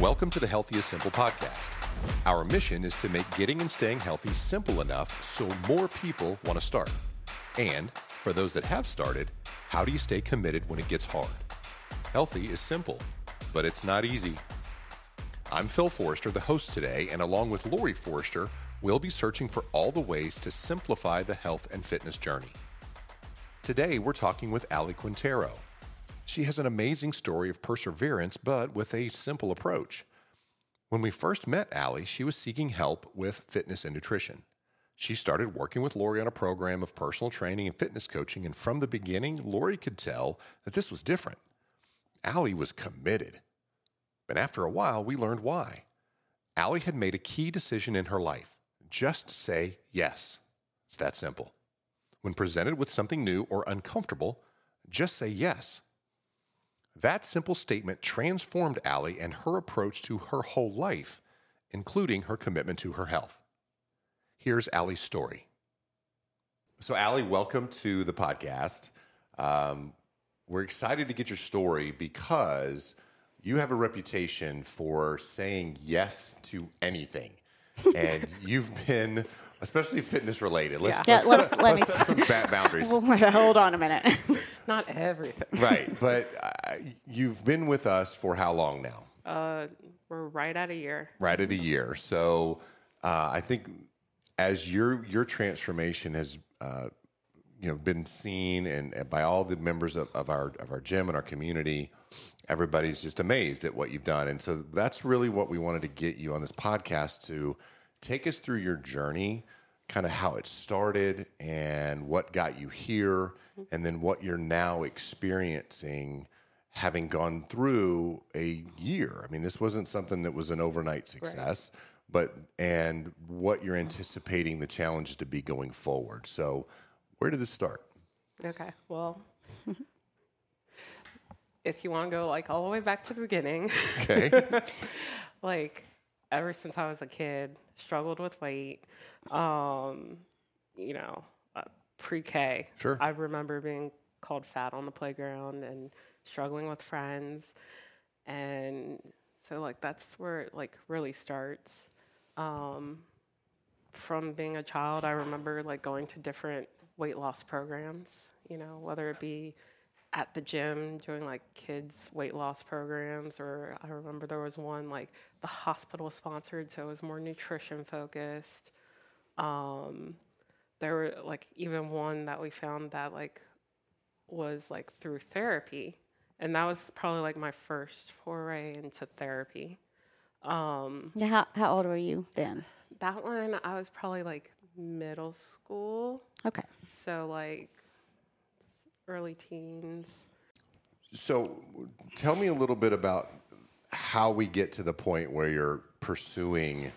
Welcome to the Healthy is Simple podcast. Our mission is to make getting and staying healthy simple enough so more people want to start. And for those that have started, how do you stay committed when it gets hard? Healthy is simple, but it's not easy. I'm Phil Forrester, the host today, and along with Lori Forrester, we'll be searching for all the ways to simplify the health and fitness journey. Today, we're talking with Aly Quintero. She has an amazing story of perseverance, but with a simple approach. When we first met Aly, she was seeking help with fitness and nutrition. She started working with Lori on a program of personal training and fitness coaching, and from the beginning, Lori could tell that this was different. Aly was committed. But after a while, we learned why. Aly had made a key decision in her life just say yes. It's that simple. When presented with something new or uncomfortable, just say yes. That simple statement transformed Aly and her approach to her whole life, including her commitment to her health. Here's Aly's story. So, Aly, welcome to the podcast. Um, we're excited to get your story because you have a reputation for saying yes to anything. and you've been, especially fitness related. Let's, Yeah, let's, let's- set, let let's me- set some ba- boundaries. Well, hold on a minute. Not everything. right. But uh, you've been with us for how long now? Uh, we're right at a year. right at a year. So uh, I think as your your transformation has uh, you know been seen and, and by all the members of, of our of our gym and our community, everybody's just amazed at what you've done. And so that's really what we wanted to get you on this podcast to take us through your journey, kind of how it started and what got you here, and then what you're now experiencing having gone through a year. I mean, this wasn't something that was an overnight success, but and what you're anticipating the challenge to be going forward. So, where did this start? Okay. Well, if you want to go like all the way back to the beginning, Okay. like ever since I was a kid, struggled with weight. Um, you know, uh, pre-K. Sure. I remember being called fat on the playground and struggling with friends, and so like that's where it like really starts. Um, from being a child, I remember like going to different weight loss programs. You know, whether it be at the gym doing like kids weight loss programs or I remember there was one like the hospital sponsored so it was more nutrition focused um there were like even one that we found that like was like through therapy and that was probably like my first foray into therapy um Now, how, how old were you then? that one I was probably like middle school Okay. so like early teens so, tell me a little bit about how we get to the point where you're pursuing,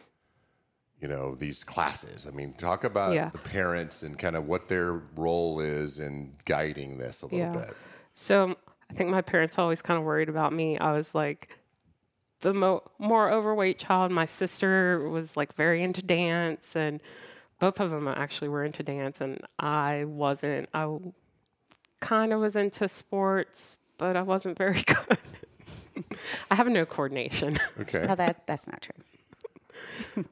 you know, these classes. I mean, talk about Yeah. the parents and kind of what their role is in guiding this a little Yeah. bit. So I think my parents always kind of worried about me. I was like the mo- more overweight child. My sister was like very into dance, and both of them actually were into dance, and I wasn't. I kind of was into sports, but I wasn't very good. I have no coordination. Okay. Oh, that, that's not true.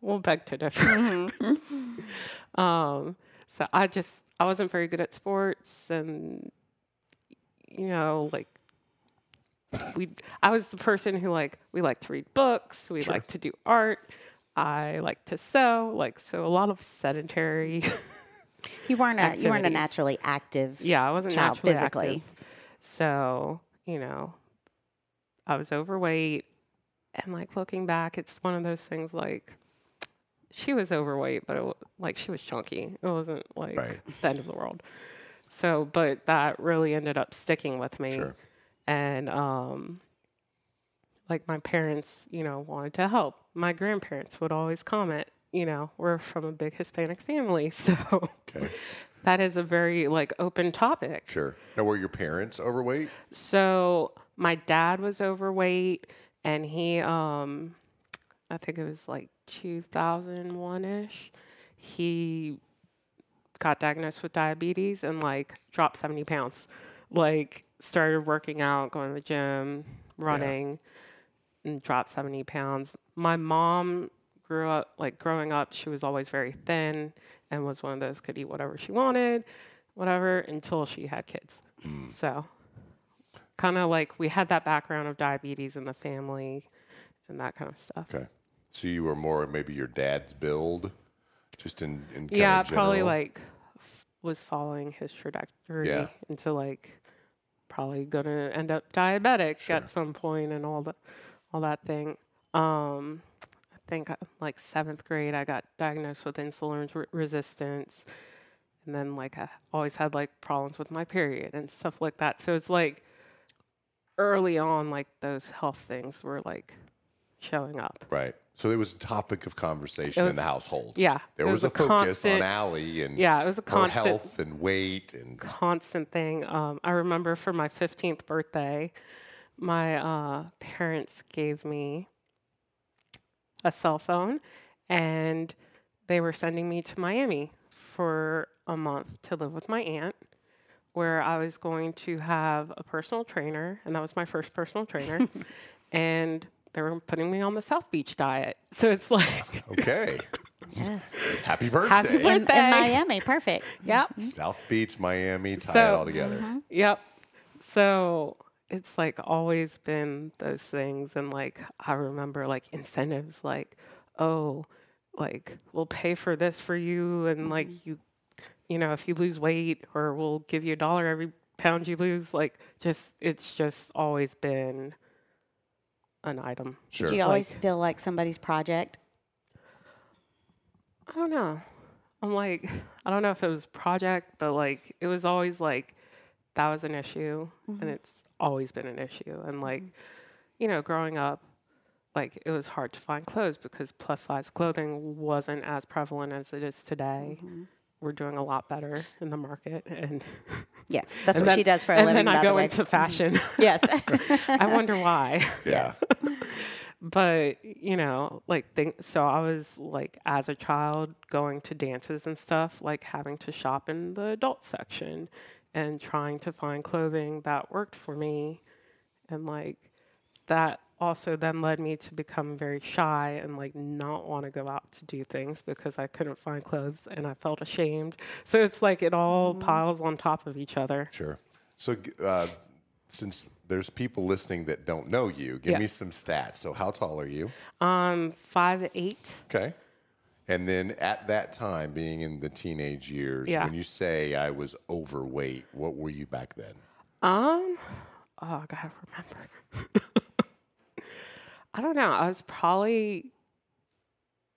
we'll beg to differ. um, so I just I wasn't very good at sports, and you know, like we I was the person who like we like to read books, we like to do art, I like to sew, like so a lot of sedentary. You weren't a you weren't a naturally active. yeah, I wasn't Child naturally physically. active. So you know, I was overweight, and like looking back, it's one of those things like she was overweight, but it, wa- like she was chunky. It wasn't like Right. the end of the world. So, but that really ended up sticking with me. Sure. And um, like my parents, you know, wanted to help. My grandparents would always comment, you know, we're from a big Hispanic family, so Okay. that is a very like open topic. Sure. Now, were your parents overweight? So my dad was overweight, and he, um, I think it was like 2001 ish. He got diagnosed with diabetes and like dropped 70 pounds. Like started working out, going to the gym, running, and dropped 70 pounds. My mom grew up, like growing up, she was always very thin and was one of those could eat whatever she wanted, whatever, until she had kids. Mm. So, kind of like we had that background of diabetes in the family and that kind of stuff. Okay. So you were more maybe your dad's build, just in, in yeah, probably like f- was following his trajectory Yeah. into like probably gonna end up diabetic at some point and all the all that thing. Um, I think uh, like seventh grade, I got diagnosed with insulin re- resistance, and then like I always had like problems with my period and stuff like that. So it's like early on, like those health things were like showing up. Right. So it was a topic of conversation It in the household. yeah, There was, was a a focus constant- on Aly and Yeah, it was a constant health and weight and constant thing. Um, I remember for my 15th birthday, my uh, parents gave me a cell phone and they were sending me to Miami for a month to live with my aunt, where I was going to have a personal trainer, and that was my first personal trainer. and they were putting me on the South Beach diet. So it's like, okay. Yes. Happy birthday. Happy In, in Birthday. Miami, perfect. yep. Mm-hmm. South Beach, Miami, tie So- it all together. Mm-hmm. Yep. So it's like always been those things. And like, I remember like incentives like, oh, like we'll pay for this for you. And like, mm-hmm. you, you know, if you lose weight or we'll give you a dollar every pound you lose. Like, just, it's just always been an item. Sure. Do you always feel like somebody's project? I don't know. I'm like, I don't know if it was project, but like it was always like that was an issue and mm-hmm. it's always been an issue. And mm-hmm. like, you know, growing up, like it was hard to find clothes because plus size clothing wasn't as prevalent as it is today. Mm-hmm. We're doing a lot better in the market and Yes, that's and what then- she does for a and living. then I go the into fashion. yes. I wonder why. Yeah. but you know like think so i was like as a child going to dances and stuff like having to shop in the adult section and trying to find clothing that worked for me and like that also then led me to become very shy and like not want to go out to do things because i couldn't find clothes and i felt ashamed so it's like it all piles on top of each other Sure. So, uh, since there's people listening that don't know you, give Yeah. me some stats. So, how tall are you? um five eight Okay. And then at that time, being in the teenage years, Yeah. when you say I was overweight, what were you back then? Um, oh, I gotta remember. I don't know. I was probably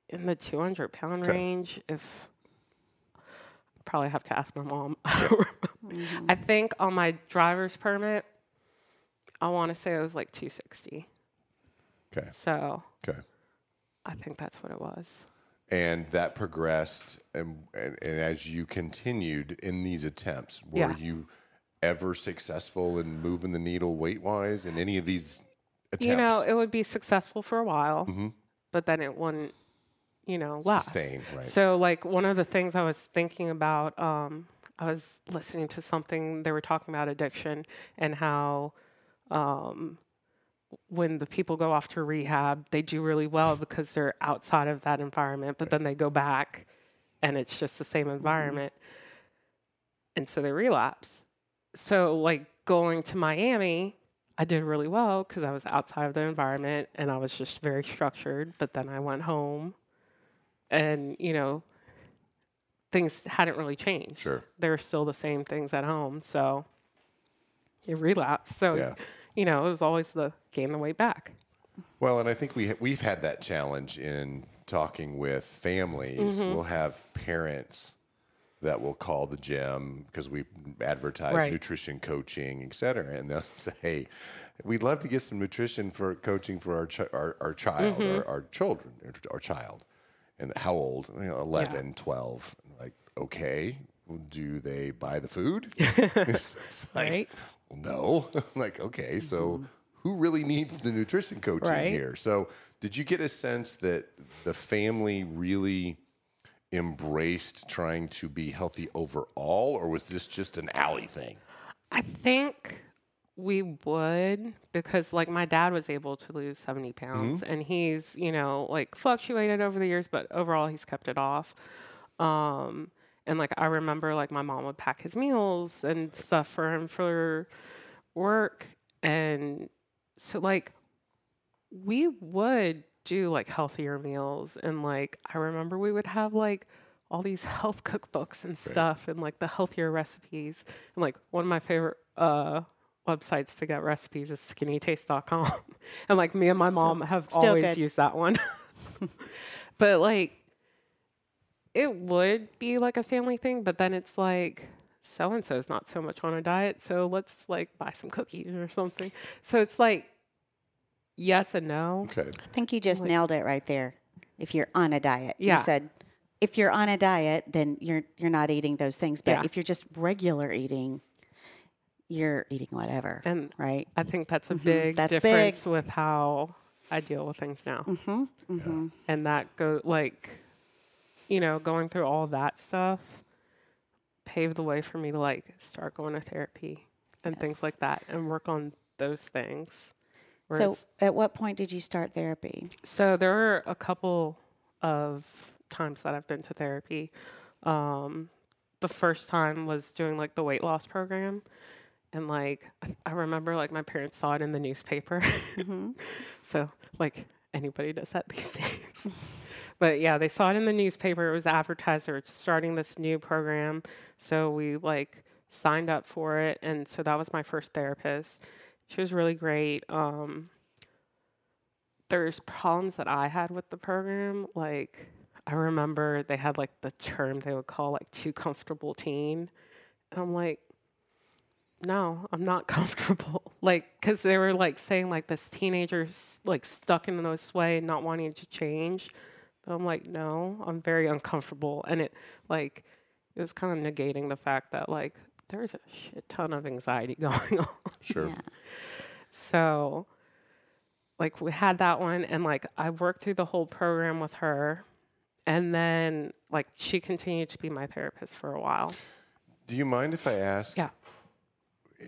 in the 200 pound Okay. range. If I probably have to ask my mom. Mm-hmm. I think on my driver's permit, I want to say it was like 260. Okay. So Okay. I think that's what it was. And that progressed, and, and, and as you continued in these attempts, were Yeah. you ever successful in moving the needle weight wise in any of these attempts? You know, it would be successful for a while, but then it wouldn't, you know, last. Sustain, right. So, like, one of the things I was thinking about, um, I was listening to something, they were talking about addiction and how um, when the people go off to rehab, they do really well because they're outside of that environment, but then they go back and it's just the same environment. And so they relapse. So, like, going to Miami, I did really well because I was outside of the environment and I was just very structured. But then I went home and, you know, things hadn't really changed. Sure. They're still the same things at home. So it relapsed. So, Yeah. you know, it was always the gain the weight back. Well, and I think we ha- we've had that challenge in talking with families. Mm-hmm. We'll have parents that will call the gym because we advertise Right. nutrition coaching, et cetera, and they'll say, "We'd love to get some nutrition for coaching for our our, our child Mm-hmm. or our children, or our child." And how old? You know, 11, 12. Like, okay, do they buy the food? it's like, Right. no. like, okay, so who really needs the nutrition coaching Right. here? So, did you get a sense that the family really embraced trying to be healthy overall, or was this just an Aly thing? I think we would because like my dad was able to lose 70 pounds and he's you know like fluctuated over the years but overall he's kept it off. Um and like i remember like my mom would pack his meals and stuff for him for work. And so like we would do like healthier meals and like i remember we would have like all these health cookbooks and stuff and like the healthier recipes and like one of my favorite uh websites to get recipes is skinnytaste.com and like me and my mom have always good. used that one. But like it would be like a family thing but then it's like so and so's not so much on a diet so let's like buy some cookies or something. So it's like yes and no Okay. I think you just nailed it right there. If you're on a diet, Yeah. you said if you're on a diet, then you're you're not eating those things. But Yeah. if you're just regular eating, you're eating whatever, And right? I think that's a big Mm-hmm. That's big. difference with how I deal with things now. Mm-hmm. Mm-hmm. And that go like, you know, going through all that stuff paved the way for me to like start going to therapy and things like that and work on those things. So, at what point did you start therapy? so there were a couple of times that I've been to therapy. Um, the first time was doing like the weight loss program. And like, I- I remember like my parents saw it in the newspaper. so, like, anybody does that these days. but yeah, they saw it in the newspaper. It was advertised they were starting this new program. So we like signed up for it. And so that was my first therapist. She was really great. Um, there's problems that I had with the program. Like, I remember they had like the term they would call like too comfortable teen. And I'm like, no, I'm not comfortable. Like, because they were like saying like this teenager's like stuck in this way, not wanting to change. But I'm like, no, I'm very uncomfortable. And it like, it was kind of negating the fact that like there's a shit ton of anxiety going on. Sure. Yeah. So, like, we had that one, and like, I worked through the whole program with her. And then, like, she continued to be my therapist for a while. Do you mind if I ask? Yeah.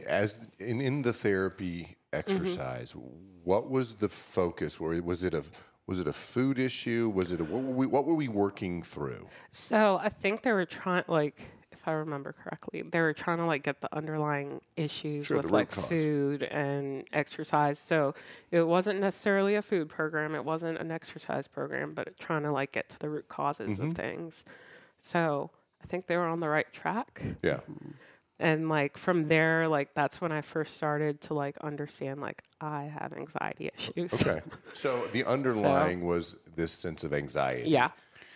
As in, in the therapy mm-hmm. exercise, what was the focus? Or was it a was it a food issue? Was it a, what, were we, what were we working through? So, I think they were trying, like, if I remember correctly, they were trying to like get the underlying issues Sure, with like cause. food and exercise. So it wasn't necessarily a food program, it wasn't an exercise program, but trying to like get to the root causes Mm-hmm. of things. So I think they were on the right track. Yeah. and like from there like that's when i first started to like understand like i have anxiety issues Okay. So the underlying was this sense of anxiety. yeah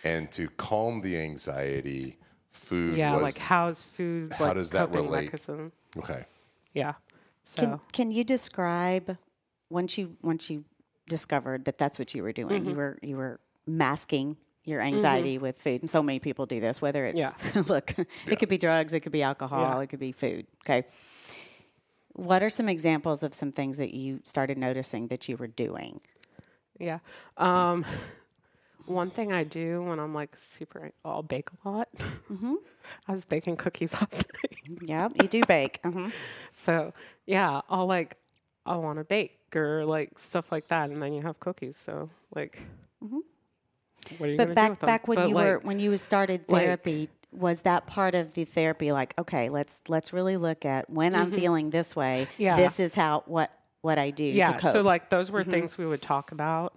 And to calm the anxiety, food yeah was like how's food How like, does that coping relate? mechanism okay. yeah so Can Can you describe once you once you discovered that that's what you were doing? Mm-hmm. You were you were masking your anxiety with food, and so many people do this. Whether it's Yeah. look, it could be drugs, it could be alcohol, Yeah. it could be food. Okay. What are some examples of some things that you started noticing that you were doing? yeah um one thing i do when i'm like super i'll bake a lot Mm-hmm. i was baking cookies last night Yeah, you do bake. uh so yeah i'll like i want to bake or like stuff like that and then you have cookies so like what are you Mm-hmm. But back back when But, you like, were when you started like- therapy, was that part of the therapy? Like, okay, let's let's really look at when I'm feeling this way. Mm-hmm. Yeah. this is how what what I do. yeah to cope. so like those Mm-hmm. were things we would talk about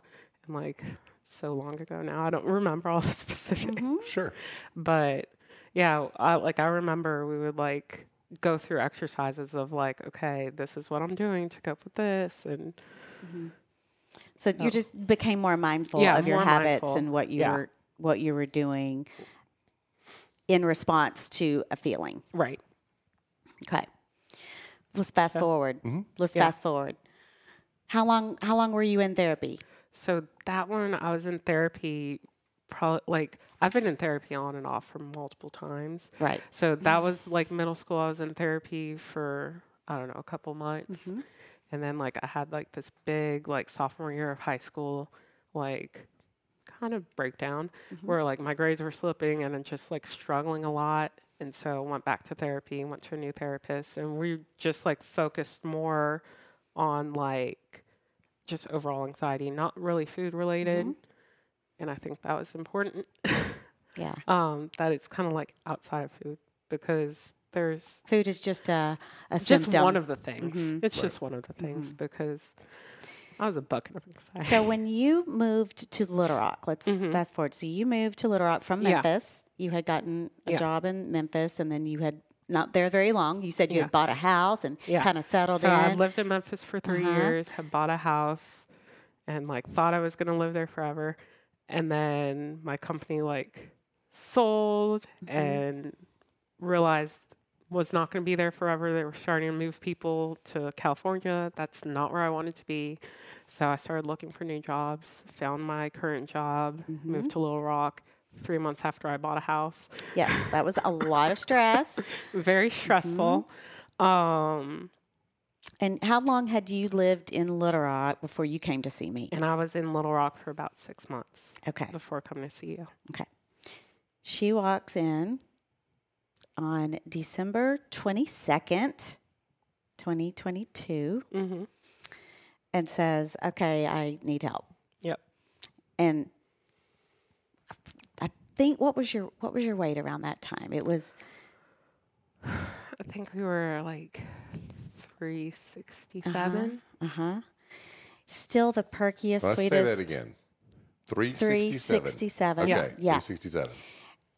and like so long ago now i don't remember all the specifics Mm-hmm. Sure. but yeah I, like i remember we would like go through exercises of like okay this is what i'm doing to cope with this and So you just became more mindful Yeah, of your habits mindful. and what you Yeah. were what you were doing in response to a feeling. right Okay. Let's fast forward. Let's Yeah. fast forward. How long how long were you in therapy? So that one i was in therapy probably like i've been in therapy on and off for multiple times Right. So that was like middle school. I was in therapy for I don't know a couple months, mm-hmm. and then like I had like this big like sophomore year of high school like kind of breakdown mm-hmm. where like my grades were slipping and then just like struggling a lot. and so went back to therapy, and went to a new therapist, and we just like focused more on like just overall anxiety, not really food related. And I think that was important. Yeah. um, that it's kind of like outside of food because there's Food is just a, a just symptom. one of the things. It's just one of the things because I was a bucket of anxiety. so when you moved to Little Rock, let's fast forward. So you moved to Little Rock from Mm-hmm. Yeah. Memphis. You had gotten a Yeah. job in Memphis, and then you had not there very long. You said you Yeah. had bought a house and Yeah. kind of settled so in. I lived in Memphis for 3 Uh-huh. years, had bought a house, and like thought I was gonna live there forever, and then my company like sold Mm-hmm. and realized was not going to be there forever. They were starting to move people to California. That's not where I wanted to be. So I started looking for new jobs, found my current job, Mm-hmm. moved to Little Rock three months after I bought a house. yes, that was a lot of stress. Very stressful. Mm-hmm. Um, And how long had you lived in Little Rock before you came to see me? and I was in Little Rock for about six months Okay. before coming to see you. Okay. She walks in on December 22nd, 2022, Mm-hmm. and says, Okay, I need help. Yep. And think what was your what was your weight around that time? It was I think we were like 367. uh-huh. Still the perkiest, Let's say sweetest. that again. 367. 367. Okay. Yeah. Yeah. 367.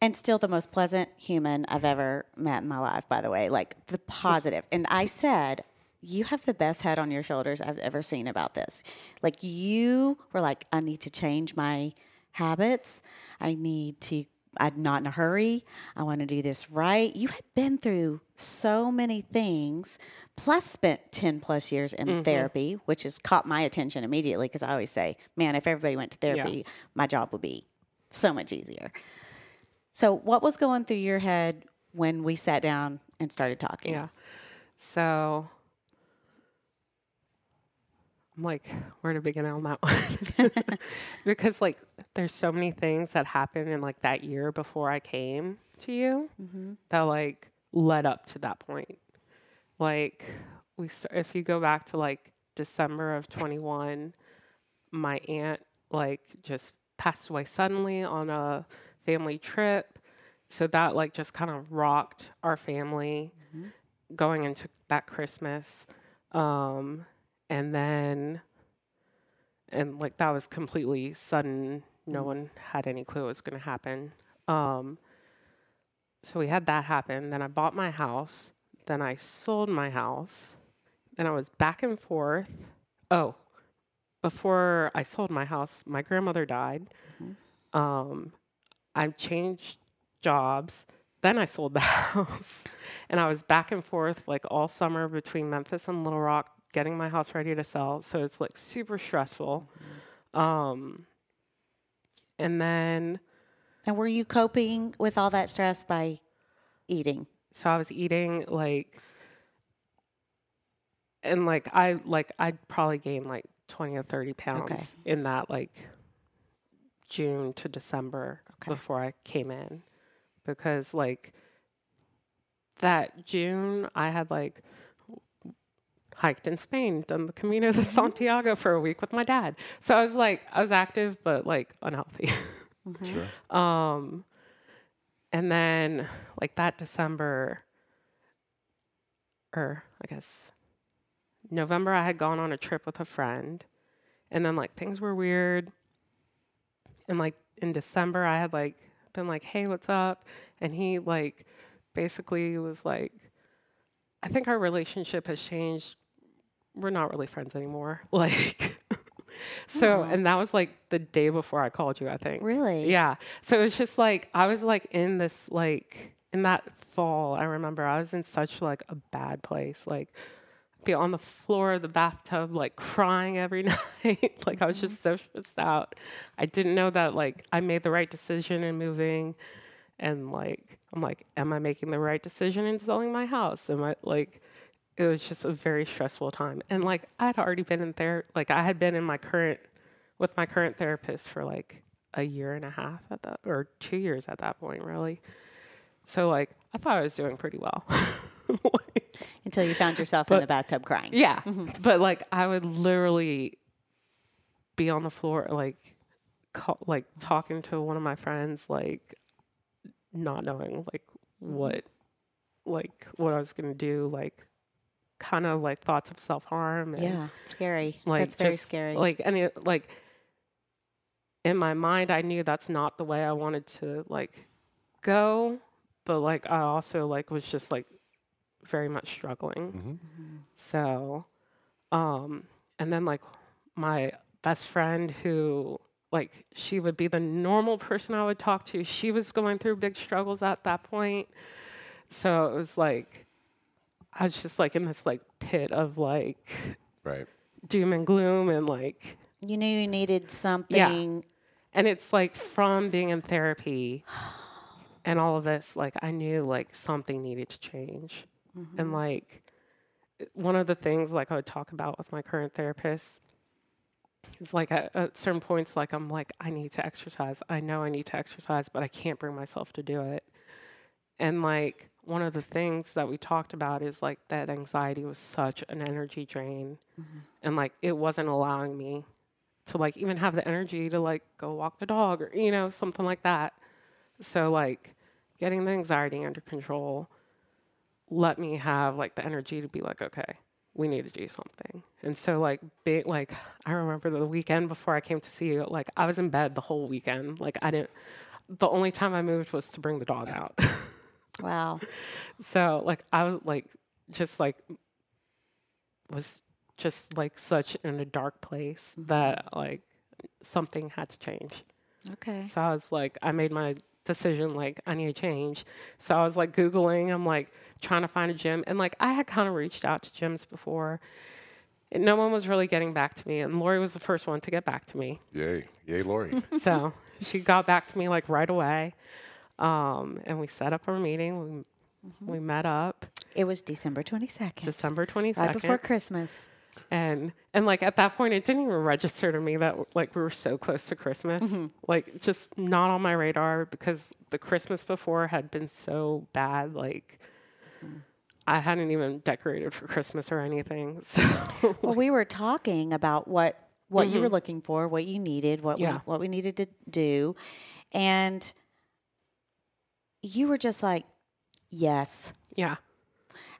and still the most pleasant human I've ever met in my life, by the way. Like the positive. And I said, You have the best head on your shoulders I've ever seen about this. Like you were like, I need to change my habits. I need to I'm not in a hurry. I want to do this right. You had been through so many things, plus spent 10 plus years in mm-hmm. therapy, which has caught my attention immediately because I always say, man, if everybody went to therapy, my job would be so much easier. So, what was going through your head when we sat down and started talking? Yeah. So I'm like, where to begin on that one? because like there's so many things that happened in like that year before I came to you that like led up to that point. Like we st- if you go back to like December of 21, my aunt like just passed away suddenly on a family trip. So that like just kind of rocked our family going into that Christmas. Um, and then, and like that was completely sudden. No one had any clue it was going to happen. Um, so we had that happen. Then I bought my house. Then I sold my house. Then I was back and forth. Oh, before I sold my house, my grandmother died. Um, I changed jobs. Then I sold the house. And I was back and forth like all summer between Memphis and Little Rock, getting my house ready to sell. So it's like super stressful. Um, and then, And were you coping with all that stress by eating? so I was eating like, and like I like I'd probably gained like twenty or thirty pounds in that like June to December Okay. before I came in, because like that June I had like hiked in Spain, done the Camino de Santiago for a week with my dad. So I was like I was active but like unhealthy. Sure. Um, and then like that December, or I guess November, I had gone on a trip with a friend, and then like things were weird. And like in December, I had like been like, "Hey, what's up?" And he like basically was like, "I think our relationship has changed. We're not really friends anymore." Like. So, and that was like the day before I called you, I think. Really? Yeah. So it was just like I was like in this like in that fall, I remember I was in such like a bad place. Like be on the floor of the bathtub like crying every night. like I was mm-hmm. just so stressed out. I didn't know that like I made the right decision in moving and like I'm like am I making the right decision in selling my house? Am I like it was just a very stressful time. And like I'd already been in there like I had been in my current with my current therapist for like a year and a half at that or 2 years at that point really. so like I thought I was doing pretty well. Until you found yourself in the bathtub crying. yeah, mm-hmm. but like I would literally be on the floor, like, call, like talking to one of my friends, like, not knowing like mm-hmm. what, like what I was gonna do, like, kind of like thoughts of self harm. Yeah, scary. like That's very just, scary. Like and it, like in my mind, I knew that's not the way I wanted to like go, but like I also like was just like very much struggling. So, um, and then like my best friend who like she would be the normal person I would talk to. She was going through big struggles at that point. So it was like I was just like in this like pit of like Right. doom and gloom and like you knew you needed something. Yeah. and it's like from being in therapy and all of this like i knew like something needed to change mm-hmm. and like one of the things like i would talk about with my current therapist is like at, at certain points like i'm like i need to exercise i know i need to exercise but i can't bring myself to do it and like one of the things that we talked about is like that anxiety was such an energy drain. Mm-hmm. And like it wasn't allowing me to like even have the energy to like go walk the dog or you know something like that. So like getting the anxiety under control let me have like the energy to be like okay we need to do something. And so like being like i remember the weekend before i came to see you like i was in bed the whole weekend. Like i didn't the only time i moved was to bring the dog out Wow. so like i was like just like was just like such in a dark place mm-hmm. that like something had to change Okay. so I was like, I made my decision, like, I need to change. So I was like Googling, I'm like trying to find a gym. And like, I had kind of reached out to gyms before, and no one was really getting back to me. And Lori was the first one to get back to me. Yay. Yay, Lori. so she got back to me like right away. Um, and we set up our meeting. We, mm-hmm. we met up. It was December 22nd. December 22nd. Right before Christmas. and and like at that point it didn't even register to me that like we were so close to christmas. Mm-hmm. Like just not on my radar because the christmas before had been so bad like mm-hmm. i hadn't even decorated for christmas or anything so. Well, we were talking about what what you were looking for, what you needed, what we, what we needed to do, and you were just like, "Yes." yeah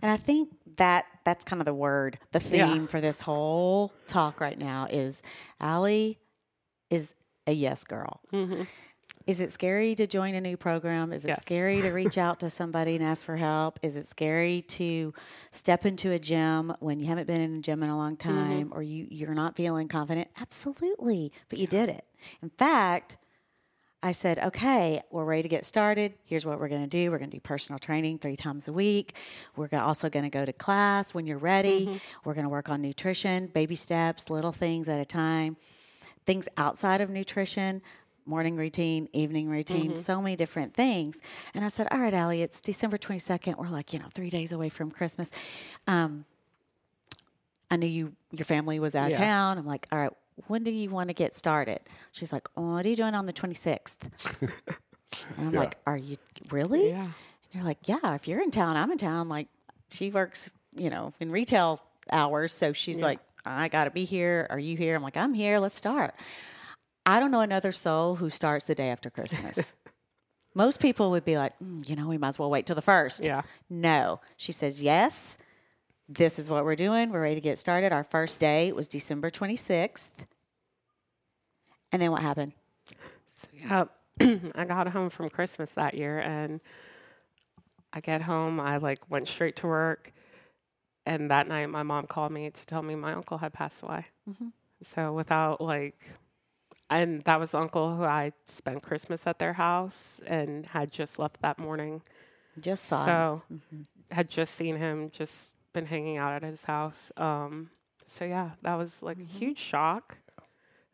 And I think that that's kind of the word, the Yeah. theme for this whole talk right now is Aly is a yes girl. Mm-hmm. Is it scary to join a new program? Is it Yes. scary to reach out to somebody and ask for help? Is it scary to step into a gym when you haven't been in a gym in a long mm-hmm. time or you, you're not feeling confident? Absolutely. But you did it. In fact, I said, okay, we're ready to get started. Here's what we're going to do. We're going to do personal training three times a week. We're also going to go to class when you're ready. We're going to work on nutrition, baby steps, little things at a time, things outside of nutrition, morning routine, evening routine, so many different things. And I said, all right, Aly, it's December 22nd. We're like, you know, three days away from Christmas. Um, I knew you, your family was out of Yeah. town. I'm like, all right, when do you want to get started? She's like, oh, what are you doing on the 26th? and I'm Yeah. like, are you really? yeah And you're like, yeah, if you're in town, I'm in town. Like, she works, you know, in retail hours. So she's like, I got to be here. Are you here? I'm like, I'm here. Let's start. I don't know another soul who starts the day after Christmas. Most people would be like, "Mm, you know, we might as well wait till the first. Yeah. No. She says, yes, this is what we're doing. We're ready to get started. Our first day was December 26th. And then what happened? yeah i got home from christmas that year and i get home i like went straight to work and that night my mom called me to tell me my uncle had passed away mm-hmm. so without like and that was uncle who i spent christmas at their house and had just left that morning Just saw. him. so had just seen him just been hanging out at his house um so yeah that was like a huge shock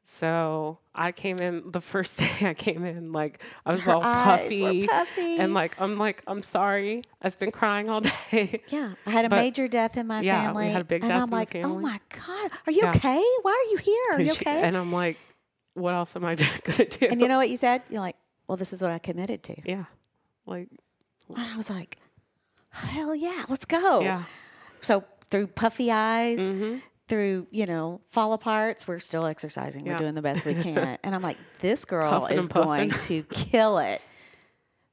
so i came in the first day i came in like i was Her all puffy, puffy. and like i'm like i'm sorry i've been crying all day Yeah, I had a But- major death in my Yeah, we family. had a big and death I'm like, oh my God, are you Yeah. okay? Why are you here? Are you okay? and i'm like what else am i gonna do And you know what you said? You're like, well, this is what I committed to. yeah like And I was like, hell yeah, let's go. Yeah. So through puffy eyes, mm-hmm. through, you know, fall aparts, we're still exercising. We're doing the best we can. and I'm like, this girl Puffing is going to kill it.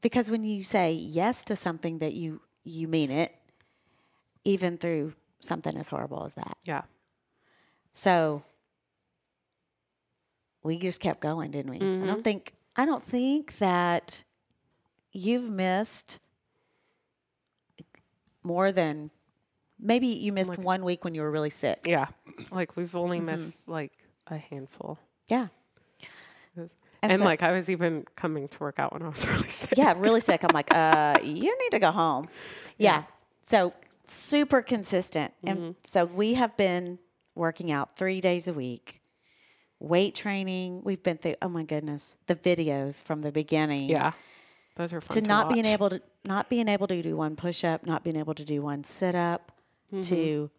Because when you say yes to something that you you mean it, even through something as horrible as that. Yeah. So we just kept going, didn't we? I don't mm-hmm. think I don't think that you've missed more than maybe you missed one week when you were really sick. Yeah. Like we've only Mm-hmm. missed like a handful. Yeah. And, so- like I was even coming to work out when I was really sick. Yeah, really sick. I'm like, uh, you need to go home. Yeah. So super consistent. And so we have been working out three days a week, weight training. We've been through, oh my goodness, the videos from the beginning. Yeah. Those are fun to to, not being able to not being able to do one push up, not being able to do one sit up, Mm-hmm. to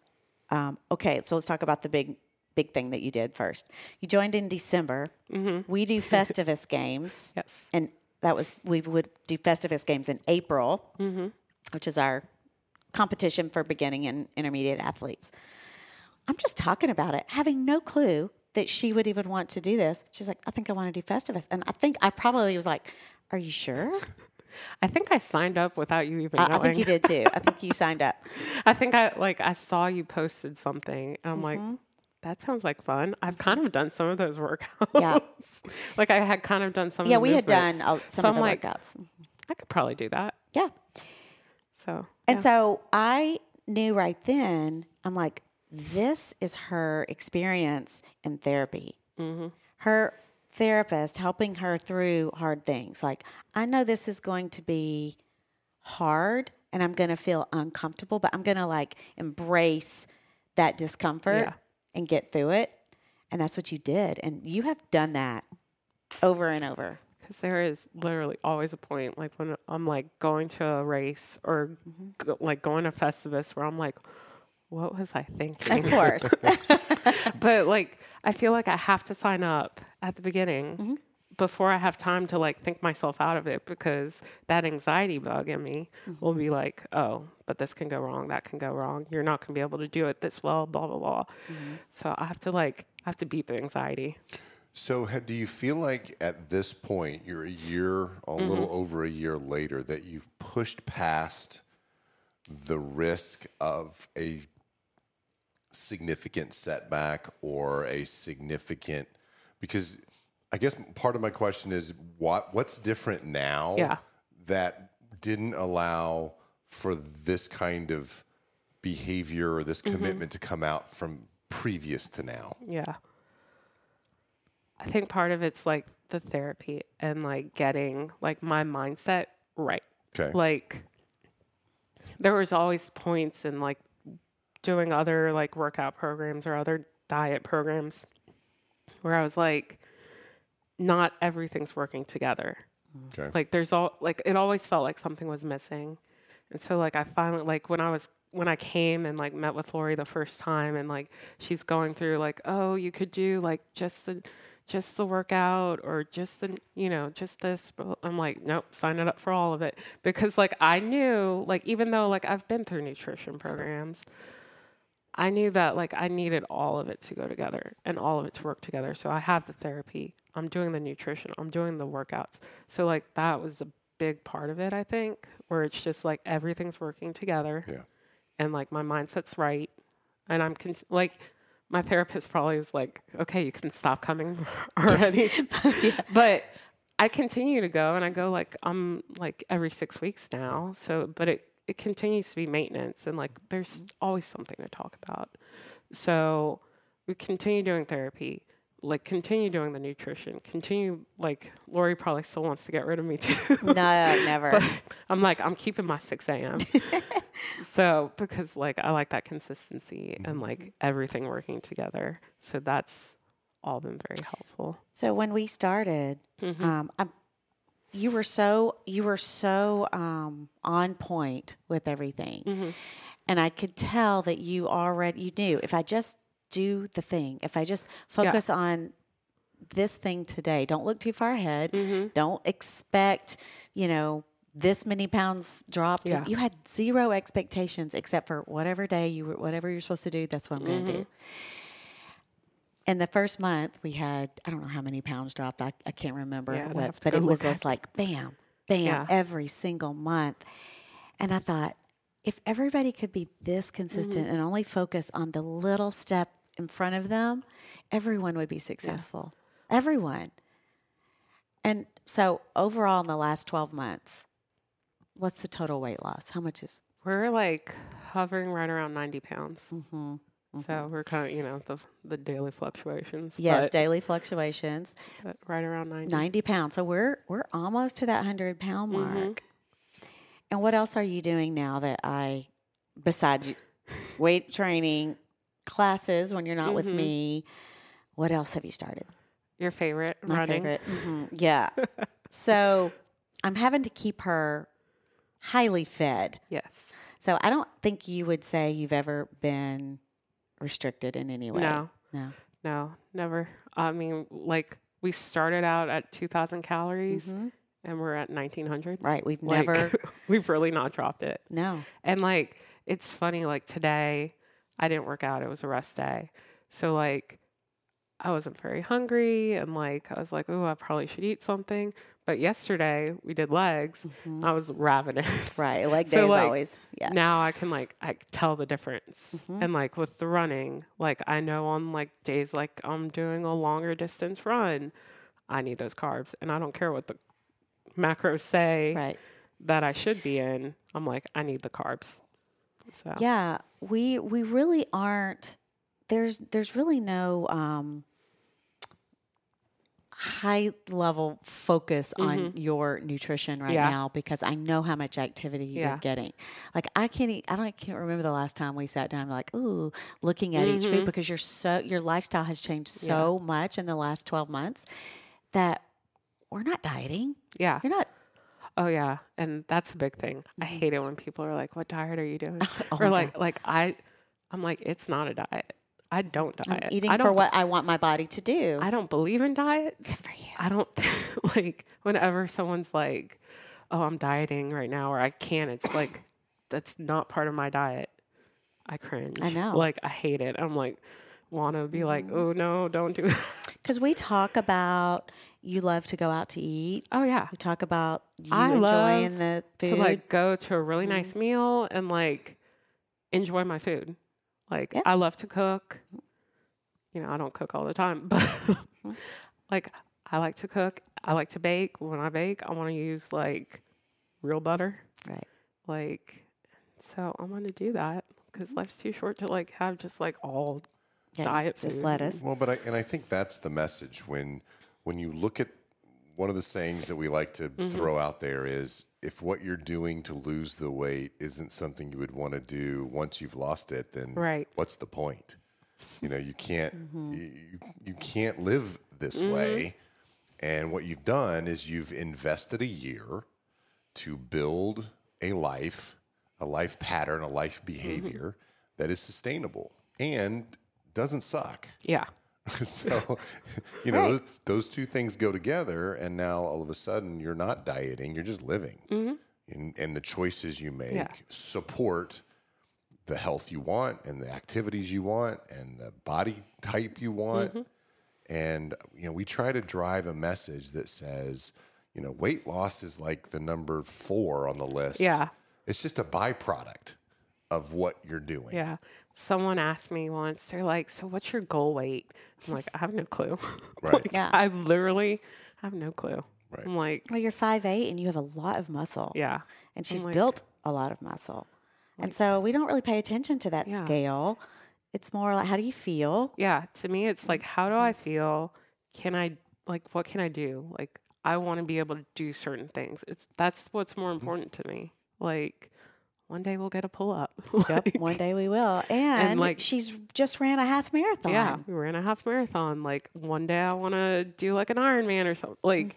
um, okay. So let's talk about the big big thing that you did first. You joined in December. We do Festivus games, Mm-hmm. Yes. and that was we would do Festivus games in April, Mm-hmm. which is our competition for beginning and intermediate athletes. I'm just talking about it, having no clue that she would even want to do this. She's like, I think I want to do Festivus. And I think I probably was like, Are you sure? I think I signed up without you even I, knowing. I think you did too. I think you signed up. I think I like I saw you posted something and I'm like, Mm-hmm. that sounds like fun. I've kind of done some of those workouts. Yeah. like I had kind of done some Yeah, of the we had done movements. some so of the like, workouts. I could probably do that. Yeah. So And yeah. so I knew right then, I'm like, this is her experience in therapy. Mm-hmm. Her therapist helping her through hard things. Like, I know this is going to be hard and I'm going to feel uncomfortable, but I'm going to like embrace that discomfort Yeah. and get through it. And that's what you did. And you have done that over and over. Because there is literally always a point, like when I'm like going to a race or mm-hmm. go, like going to Festivus, where I'm like, what was I thinking? Of course. but like, I feel like I have to sign up at the beginning Mm-hmm. before I have time to like think myself out of it because that anxiety bug in me Mm-hmm. will be like, oh, but this can go wrong, that can go wrong. You're not going to be able to do it this well, blah blah blah. Mm-hmm. So I have to like, I have to beat the anxiety. So, ha- do you feel like at this point, you're a year, a little Mm-hmm. over a year later, that you've pushed past the risk of a significant setback or a significant? Because I guess part of my question is what what's different now Yeah. that didn't allow for this kind of behavior or Mm-hmm. this commitment to come out from previous to now? Yeah. I think part of it's like the therapy and like getting like my mindset right. Okay. Like there was always points in like doing other like workout programs or other diet programs where I was like not everything's working together. Okay. Like there's all like it always felt like something was missing. And so like I finally like when I was when I came and like met with Lori the first time and like she's going through like, oh, you could do like just the just the workout or just the you know, just this I'm like, nope, sign it up for all of it. Because like I knew, like even though like I've been through nutrition programs, I knew that like I needed all of it to go together and all of it to work together. So I have the therapy, I'm doing the nutrition, I'm doing the workouts. So like that was a big part of it, I think, where it's just like everything's working together Yeah. and like my mindset's right and I'm con- like my therapist probably is like, okay, you can stop coming already. But I continue to go and I go like I'm like every six weeks now. So but it it continues to be maintenance and like there's always something to talk about. So we continue doing therapy, like continue doing the nutrition, continue like Lori probably still wants to get rid of me too. no, never. I'm like, I'm keeping my 6 a.m. so, because like I like that consistency and like everything working together. So, that's all been very helpful. So when we started, Mm-hmm. um, i you were so you were so um, on point with everything, Mm-hmm. and I could tell that you already you knew if I just do the thing, if I just focus on this thing today, don't look too far ahead, Mm-hmm. don't expect you know this many pounds dropped. Yeah. You had zero expectations except for whatever day you were, whatever you're supposed to do. That's what I'm going to do. In the first month, we had I don't know how many pounds dropped. I, I can't remember Yeah, what, but it was just like bam, bam, Yeah. every single month. And I thought, if everybody could be this consistent Mm-hmm. and only focus on the little step in front of them, everyone would be successful. Everyone. And so, overall, in the last 12 months, what's the total weight loss? How much is We're like hovering right around 90 pounds. Mm-hmm. So mm-hmm. we're kind of, you know, the the daily fluctuations. yes, daily fluctuations. right around 90. 90 pounds. So we're we're almost to that 100 pound mm-hmm. mark. And what else are you doing now that I besides weight training classes when you're not with mm-hmm. me? What else have you started? Your favorite My running? favorite. Mhm. Yeah. so I'm having to keep her highly fed. Yes. So I don't think you would say you've ever been restricted in any way. No. No. No, never. I mean, like we started out at 2,000 calories mm-hmm. and we're at 1,900. Right. We've Like, never we've really not dropped it. no. And like, it's funny, like today, I didn't work out. It was a rest day. So, like, I wasn't very hungry. And like, I was like, oh, I probably should eat something. But yesterday, we did legs. I was ravenous. Right. Leg So, days like, always. Yeah. Now I can like I tell the difference. Mm-hmm. And like with the running, like I know on like days like I'm doing a longer distance run, I need those carbs. And I don't care what the macros say Right. that I should be in. I'm like, I need the carbs. So Yeah, we we really aren't. There's there's really no um, high level focus on your nutrition right Mm-hmm. Yeah. now because I know how much activity you're Yeah. getting. Like I can't eat, I don't I can't remember the last time we sat down like ooh looking at each Mm-hmm. food because you're so your lifestyle has changed so much in the last twelve months that we're not dieting. yeah. You're not. Oh yeah, and that's a big thing. I hate it when people are like, "What diet are you doing?" Mm-hmm. Oh or like, like I, I'm like, it's not a diet. I don't diet. I'm eating for what I want my body to do. I don't believe in diets. Good for you. I don't like whenever someone's like, "Oh, I'm dieting right now," or "I can't." It's like that's not part of my diet. I cringe. I know. Mm-hmm. Like I hate it. I'm like, want to be like, "Oh no, don't do that." Because we talk about you love to go out to eat. Oh yeah, We talk about you I enjoying love the food. to like go to a really Mm-hmm. nice meal and like enjoy my food. Like Yeah. I love to cook. You know, I don't cook all the time, but like I like to cook. I like to bake. When I bake, I want to use like real butter. right. Like, so I'm gonna do that because life's too short to like have just like all Yeah, diet just food. lettuce. Well, but I, and I think that's the message when when you look at one of the sayings that we like to Mm-hmm. throw out there is if what you're doing to lose the weight isn't something you would want to do once you've lost it, then Right. what's the point? You know, you can't Mm-hmm. you, you, you can't live this way. And what you've done is you've invested a year to build a life, a life pattern, a life behavior that is sustainable and doesn't suck. Yeah, so, you know, those, those two things go together, and now all of a sudden you're not dieting, you're just living. Mm-hmm. And, and the choices you make Yeah. support the health you want, and the activities you want, and the body type you want. Mm-hmm. And, you know, we try to drive a message that says, you know, weight loss is like the number four on the list. Yeah. It's just a byproduct of what you're doing. yeah. Someone asked me once, they're like, "So what's your goal weight?" I'm like, "I have no clue." Right. like, Yeah. I literally have no clue. Right. I'm like, Well, you're 5'8 and you have a lot of muscle. yeah, And she's like- built a lot of muscle. and so we don't really pay attention to that Yeah. scale. It's more like, how do you feel? yeah. To me, it's like, how do I mm-hmm. feel? Can I like what can I do? Like, I want to be able to do certain things. It's that's what's more mm-hmm. important to me. Like, one day we'll get a pull up. Like, One day we will. And, like- she's just ran a half marathon. Yeah, we ran a half marathon. Like one day I want to do like an Ironman or something. Like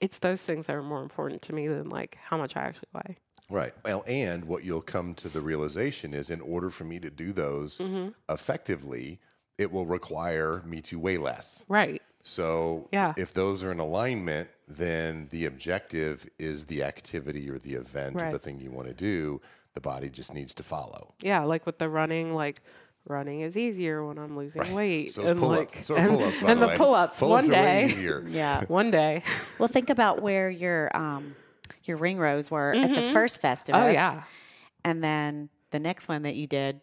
it's those things that are more important to me than like how much I actually weigh. Right. Well, and what you'll come to the realization is in order for me to do those Mm-hmm. effectively, it will require me to weigh less. Right. So Yeah. if those are in alignment, then the objective is the activity or the event or the thing you want to do. The body just needs to follow. Yeah, like with the running, like running is easier when I'm losing weight. So and pull-ups. like So and, pull-ups, by and the the pull-ups, Pull-ups one are way day. easier. Yeah. One day. Well, think about where your um, your ring rows were at the first festival. Oh yeah. and then the next one that you did,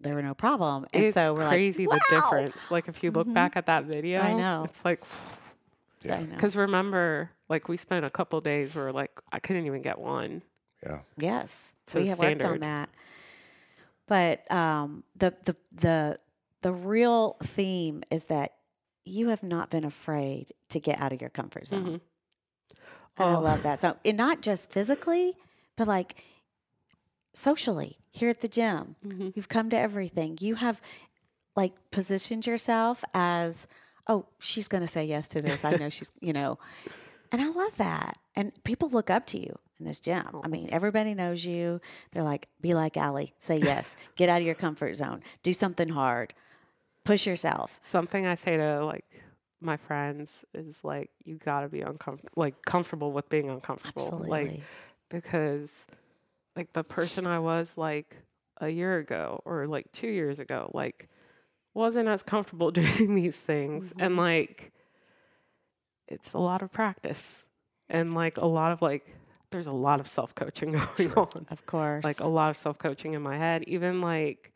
there were no problem. And It's so we're crazy like, the difference. Like if you look back at that video, I know. It's like yeah, I know. because remember, like we spent a couple days where like I couldn't even get one. Yeah. Yes, to we have worked on that. But um, the the the the real theme is that you have not been afraid to get out of your comfort zone, and I Oh. love that. So, and not just physically, but like socially here at the gym. Mm-hmm. You've come to everything. You have like positioned yourself as, oh, she's going to say yes to this. I know she's, you know, and I love that. And people look up to you in this gym. I mean, everybody knows you. They're like, be like Aly, say yes, get out of your comfort zone, do something hard, push yourself. Something I say to like my friends is like you got to be uncomfortable, like comfortable with being uncomfortable, Absolutely. like because like the person I was like a year ago or like two years ago, like wasn't as comfortable doing these things, and Mm-hmm. like it's a lot of practice and like a lot of like there's a lot of self coaching going on of course. like a lot of self coaching in my head, even like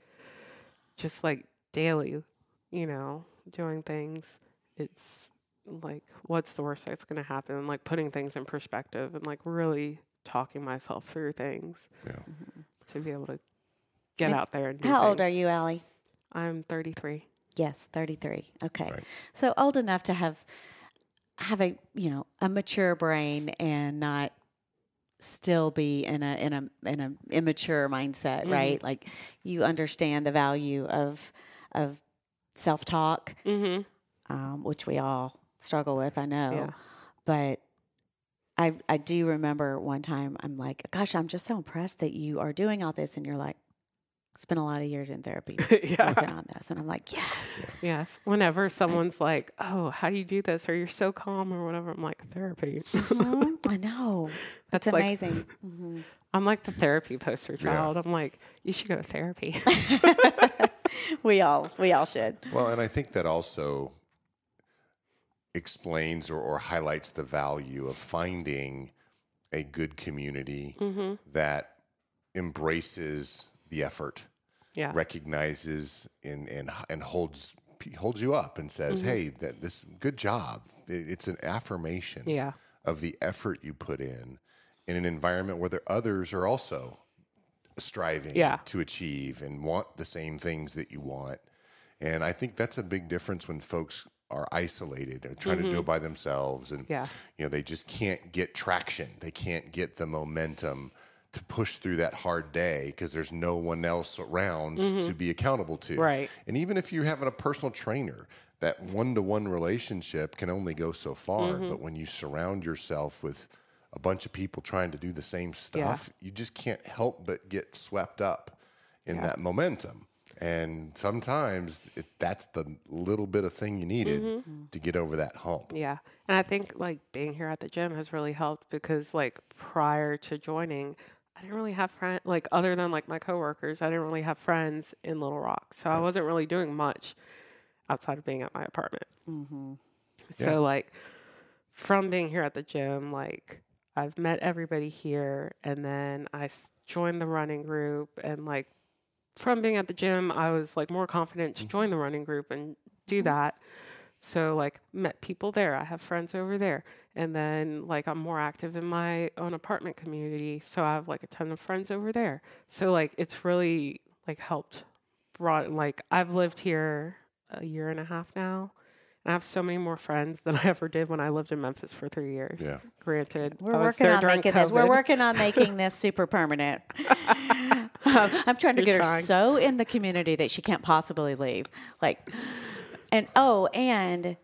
just like daily, you know, doing things. It's like, what's the worst that's going to happen? And like putting things in perspective and like really talking myself through things Yeah. Mm-hmm. to be able to get And out there and do How old are you, Aly? I'm 33. Yes, 33. Okay. Right. So old enough to have have a, you know, a mature brain and not still be in a in a in a immature mindset, right? Like you understand the value of of self-talk, Mm-hmm. um, which we all struggle with, I know. Yeah. But I I do remember one time I'm like, gosh, I'm just so impressed that you are doing all this and you're like spent a lot of years in therapy yeah. working on this. And I'm like, yes. Yes. Whenever someone's like, oh, how do you do this? Or you're so calm or whatever, I'm like, therapy. Mhm. I know. That's That's like- amazing. hmm I'm like the therapy poster child. I'm like, you should go to therapy. We all we all should. Well, and I think that also explains or, or highlights the value of finding a good community Mm-hmm. that embraces the effort, yeah. recognizes and and and holds holds you up and says, Mm-hmm. "Hey, that this good job." It, it's an affirmation Yeah. of the effort you put in in an environment where there others are also striving Yeah. to achieve and want the same things that you want. And I think that's a big difference when folks are isolated or trying to do it by themselves and Mm-hmm. Yeah. you know they just can't get traction. They can't get the momentum to push through that hard day because there's no one else around to be accountable to. Mm-hmm. Right. And even if you're having a personal trainer, that one to one relationship can only go so far. Mm-hmm. But when you surround yourself with a bunch of people trying to do the same stuff, you just can't help but get swept up in that momentum. And sometimes it, that's the little bit of thing you needed Mm-hmm. to get over that hump. Yeah. And I think like being here at the gym has really helped because like prior to joining, I didn't really have friends like other than like my coworkers, I didn't really have friends in Little Rock. So I wasn't really doing much outside of being at my apartment. Mm-hmm. Yeah. So like from being here at the gym, like I've met everybody here and then I s- joined the running group and like from being at the gym, I was like more confident to mm. join the running group and do mm-hmm. that. So like met people there. I have friends over there. And then like I'm more active in my own apartment community. So I have like a ton of friends over there. So like it's really like helped brought like I've lived here a year and a half now. And I have so many more friends than I ever did when I lived in Memphis for three years. Yeah. Granted, We're I was working there on during making this. We're working on making this super permanent. Um, I'm trying to You're get her so in the community that she can't possibly leave. Like, and oh, and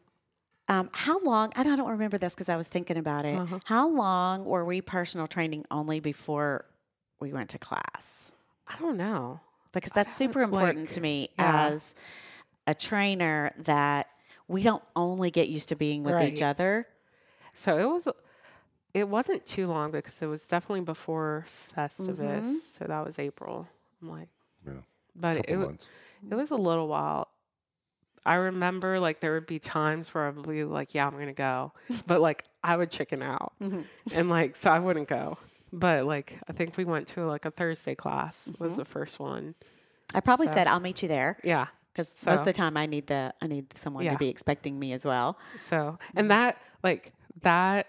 um, how long? I don't, I don't remember this because I was thinking about it. Uh-huh. How long were we personal training only before we went to class? I don't know. Because that's super important like, to me yeah. as a trainer that we don't only get used to being with each other. So it was, it wasn't too long because it was definitely before Festivus. Mm-hmm. So that was April. I'm like, Yeah. but it, Couple wa- it was a little while. I remember like there would be times where I would be like, yeah, I'm going to go. But like I would chicken out. Mm-hmm. And like, so I wouldn't go. But like, I think we went to like a Thursday class was Mm-hmm. the first one. I probably So- said I'll meet you there Yeah. because most of the time I need the I need someone Yeah. to be expecting me as well. So, and that, like, that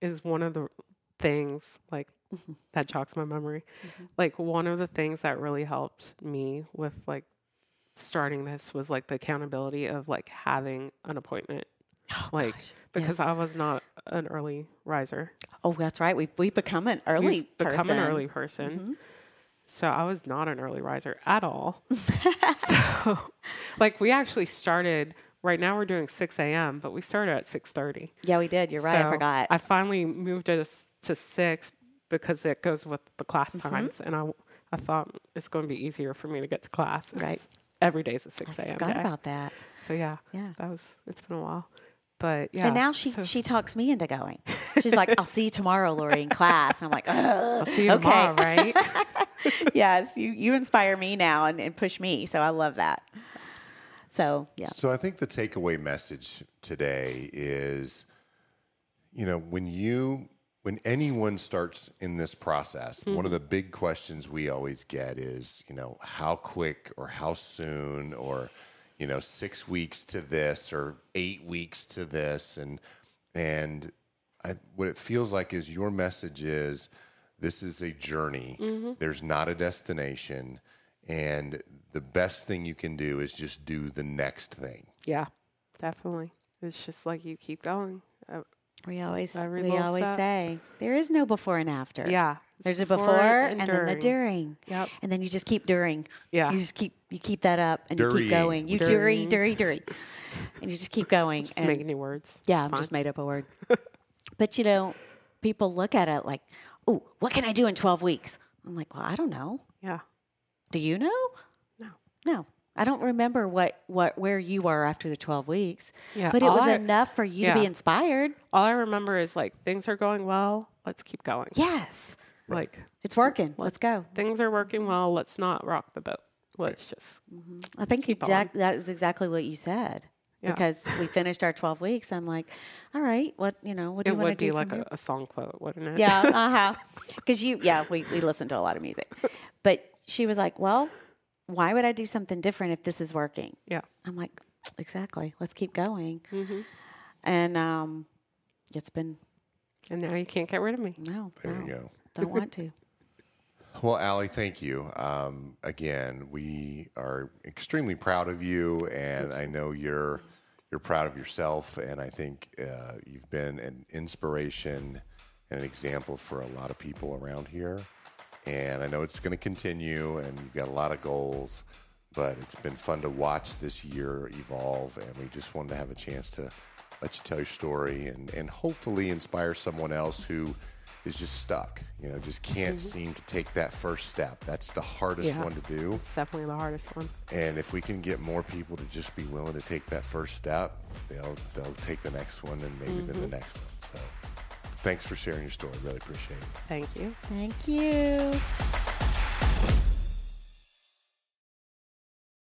is one of the things, like, that jogs my memory. Like, one of the things that really helped me with, like, starting this was, like, the accountability of, like, having an appointment. like, gosh, because yes. I was not an early riser. Oh, that's right. We've we've become an early We've become person. an early person. So I was not an early riser at all. so, like, we actually started. Right now, we're doing six a.m., but we started at six thirty. Yeah, we did. You're right. I forgot. I finally moved it to six because it goes with the class Mm-hmm. times, and I, I thought it's going to be easier for me to get to class. right. Every day's at six I a.m. forgot day. about that. So yeah, Yeah. that was. It's been a while, but yeah. And now she so she talks me into going. She's like, "I'll see you tomorrow, Lori, in class." And I'm like, I'll Ugh. see you okay. tomorrow, right? "Yes, you you inspire me now and, and push me." So I love that. So yeah, So I think the takeaway message today is, you know, when you when anyone starts in this process, one of mm-hmm. the big questions we always get is, you know, how quick or how soon or, you know, six weeks to this or eight weeks to this, and and I, what it feels like is your message is this is a journey. Mm-hmm. There's not a destination, and the best thing you can do is just do the next thing. yeah, definitely. It's just like you keep going. Uh, We always Every we always step. say there is no before and after. yeah, it's There's a before and, then the during. during. Yep. And then you just keep during. Yeah. You just keep you keep that up and you keep going. You dury, dury, dury. And you just keep going. Just and making new words. yeah, I've just made up a word. but you know, people look at it like, oh, what can I do in 12 weeks? I'm like, well, I don't know. Yeah. Do you know? No. No. I don't remember what, what where you were after the 12 weeks. Yeah, But it was I- enough for you to be inspired. All I remember is like things are going well. Let's keep going. Yes. Like It's working. Let's go. things are working well. Let's not rock the boat. Let's just I think exact, that is exactly what you said. Yeah. Because we finished our 12 weeks. I'm like, all right, what, you know, what do it you want to do? It would be like a, a song quote, wouldn't it? Yeah, uh huh. Because you, yeah, we, we listen to a lot of music. But she was like, well, why would I do something different if this is working? yeah. I'm like, exactly. Let's keep going. Mm-hmm. And um, it's been, And now you can't get rid of me. no, There no, you go. don't want to. Well, Aly, thank you. Um, again, we are extremely proud of you, and I know you're you're proud of yourself. And I think uh, you've been an inspiration and an example for a lot of people around here. And I know it's going to continue, and you've got a lot of goals. But it's been fun to watch this year evolve, and we just wanted to have a chance to let you tell your story and, and hopefully inspire someone else who is just stuck. You know, just can't mm-hmm. seem to take that first step. That's the hardest Yeah. one to do. It's definitely the hardest one. And if we can get more people to just be willing to take that first step, they'll they'll take the next one and maybe mm-hmm. then the next one. So thanks for sharing your story. Really appreciate it. Thank you. Thank you.